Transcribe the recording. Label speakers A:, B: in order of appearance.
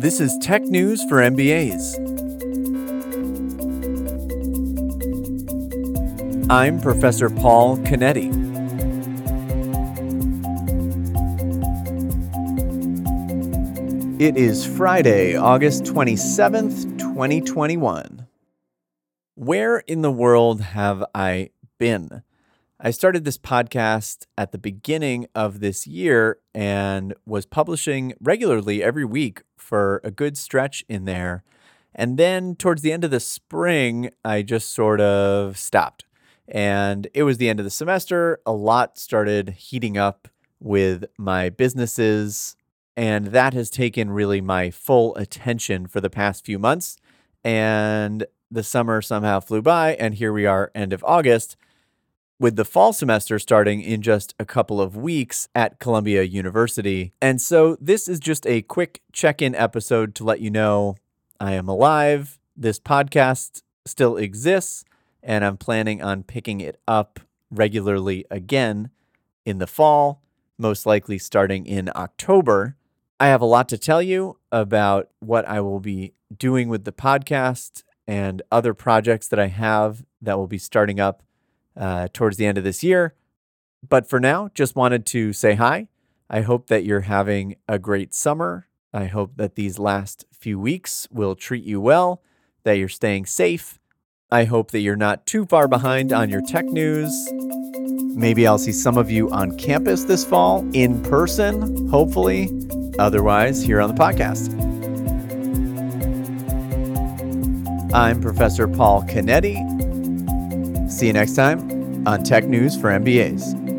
A: This is Tech News for MBAs. I'm Professor Paul Canetti. It is Friday, August 27th, 2021. Where in the world have I been? I started this podcast at the beginning of this year and was publishing regularly every week for a good stretch in there. And then towards the end of the spring, I just sort of stopped. And it was the end of the semester. A lot started heating up with my businesses. And that has taken really my full attention for the past few months. And the summer somehow flew by. And here we are, end of August with the fall semester starting in just a couple of weeks at Columbia University. And so this is just a quick check in episode to let you know I am alive. This podcast still exists, and I'm planning on picking it up regularly again in the fall, most likely starting in October. I have a lot to tell you about what I will be doing with the podcast and other projects that I have that will be starting up uh, towards the end of this year. But for now, just wanted to say hi. I hope that you're having a great summer. I hope that these last few weeks will treat you well, that you're staying safe. I hope that you're not too far behind on your tech news. Maybe I'll see some of you on campus this fall in person, hopefully. Otherwise, here on the podcast. I'm Professor Paul Canetti. See you next time on Tech News for MBAs.